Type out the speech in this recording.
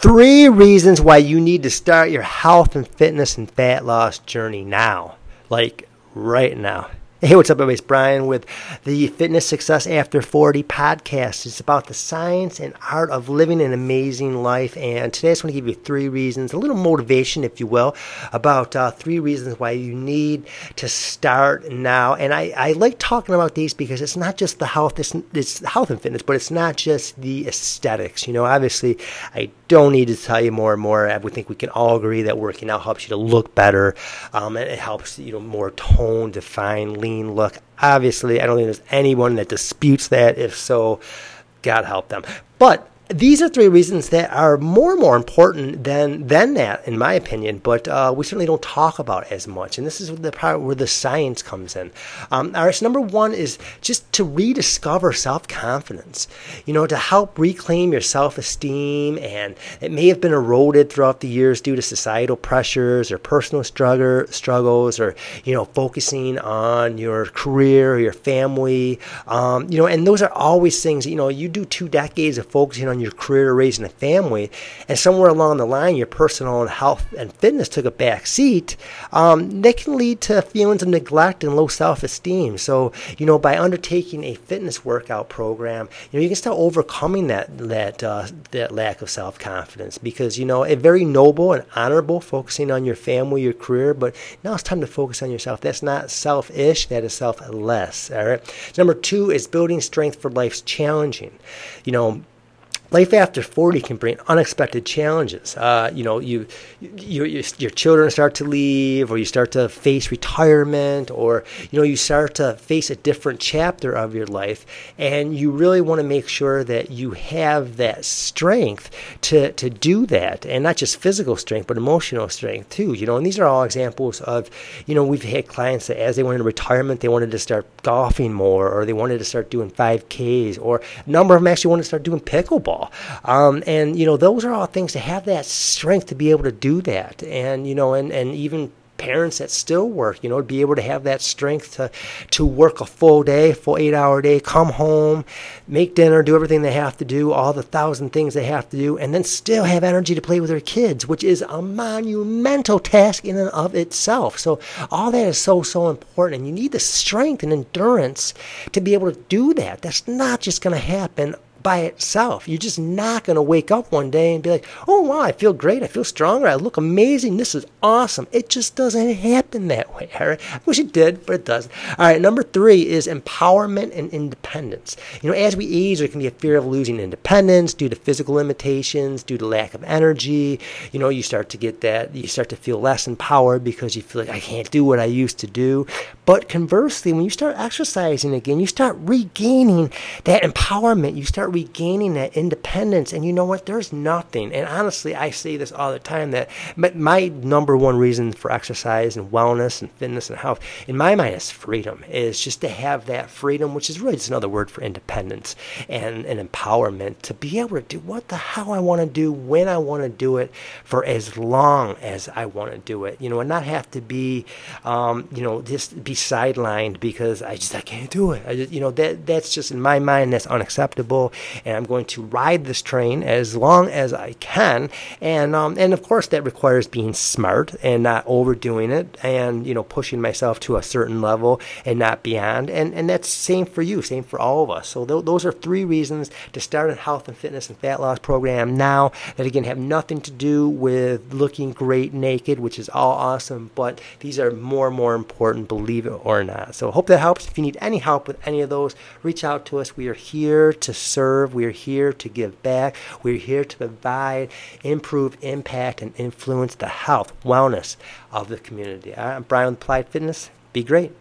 Three reasons why you need to start your health and fitness and fat loss journey now. Like right now. Hey, what's up, everybody? It's Brian with the Fitness Success After 40 podcast. It's about the science and art of living an amazing life. And today I just want to give you three reasons, a little motivation, if you will, about uh, three reasons why you need to start now. And I, I like talking about these because it's not just the health, it's, it's health and fitness, but it's not just the aesthetics. You know, obviously, I don't need to tell you more and more. I think we can all agree that working out helps you to look better. Um, it helps you know more tone, define, lean look. Obviously, I don't think there's anyone that disputes that. If so, God help them. But these are three reasons that are more and more important than than that, in my opinion. But uh, we certainly don't talk about as much, and this is the part where the science comes in. Um, all right, so number one is just to rediscover self confidence. You know, to help reclaim your self esteem, and it may have been eroded throughout the years due to societal pressures or personal struggle struggles, or you know, focusing on your career or your family. Um, you know, and those are always things. You know, you do two decades of focusing on your career, raising a family, and somewhere along the line, your personal health and fitness took a back seat, um, they can lead to feelings of neglect and low self esteem. So, you know, by undertaking a fitness workout program, you know, you can start overcoming that that uh, that lack of self confidence because you know, a very noble and honorable focusing on your family, your career, but now it's time to focus on yourself. That's not selfish, that is selfless. All right. Number two is building strength for life's challenging. You know, life after 40 can bring unexpected challenges. Uh, you know, you, you, you, your children start to leave, or you start to face retirement, or you know, you start to face a different chapter of your life, and you really want to make sure that you have that strength to to do that, and not just physical strength, but emotional strength too. You know, and these are all examples of, you know, we've had clients that as they went into retirement, they wanted to start golfing more, or they wanted to start doing 5Ks, or a number of them actually wanted to start doing pickleball um, and, you know, those are all things to have that strength to be able to do that. And, you know, and, and even parents that still work, you know, to be able to have that strength to, to work a full day, full eight hour day, come home, make dinner, do everything they have to do, all the thousand things they have to do, and then still have energy to play with their kids, which is a monumental task in and of itself. So all that is so, so important. And you need the strength and endurance to be able to do that. That's not just going to happen by itself. You're just not going to wake up one day and be like, oh, wow, I feel great. I feel stronger. I look amazing. This is awesome. It just doesn't happen that way. All right. I wish it did, but it doesn't. All right. Number three is empowerment and independence. You know, as we age, there can be a fear of losing independence due to physical limitations, due to lack of energy. You know, you start to get that, you start to feel less empowered because you feel like I can't do what I used to do. But conversely, when you start exercising again, you start regaining that empowerment. You start regaining that independence. And you know what? There's nothing. And honestly, I say this all the time that my number one reason for exercise and wellness and fitness and health, in my mind, is freedom. Is just to have that freedom, which is really just another word for independence and, and empowerment to be able to do what the hell I want to do when I want to do it for as long as I want to do it. You know, and not have to be, um, you know, just be sidelined because I just I can't do it. I just, you know, that that's just in my mind that's unacceptable and I'm going to ride this train as long as I can. And um, and of course that requires being smart and not overdoing it, and you know pushing myself to a certain level and not beyond. And and that's same for you, same for all of us. So th- those are three reasons to start a health and fitness and fat loss program now. That again have nothing to do with looking great naked, which is all awesome, but these are more and more important, believe it or not. So hope that helps. If you need any help with any of those, reach out to us. We are here to serve serve. We're here to give back. We're here to provide, improve, impact, and influence the health, wellness of the community. I'm Brian with Applied Fitness. Be great.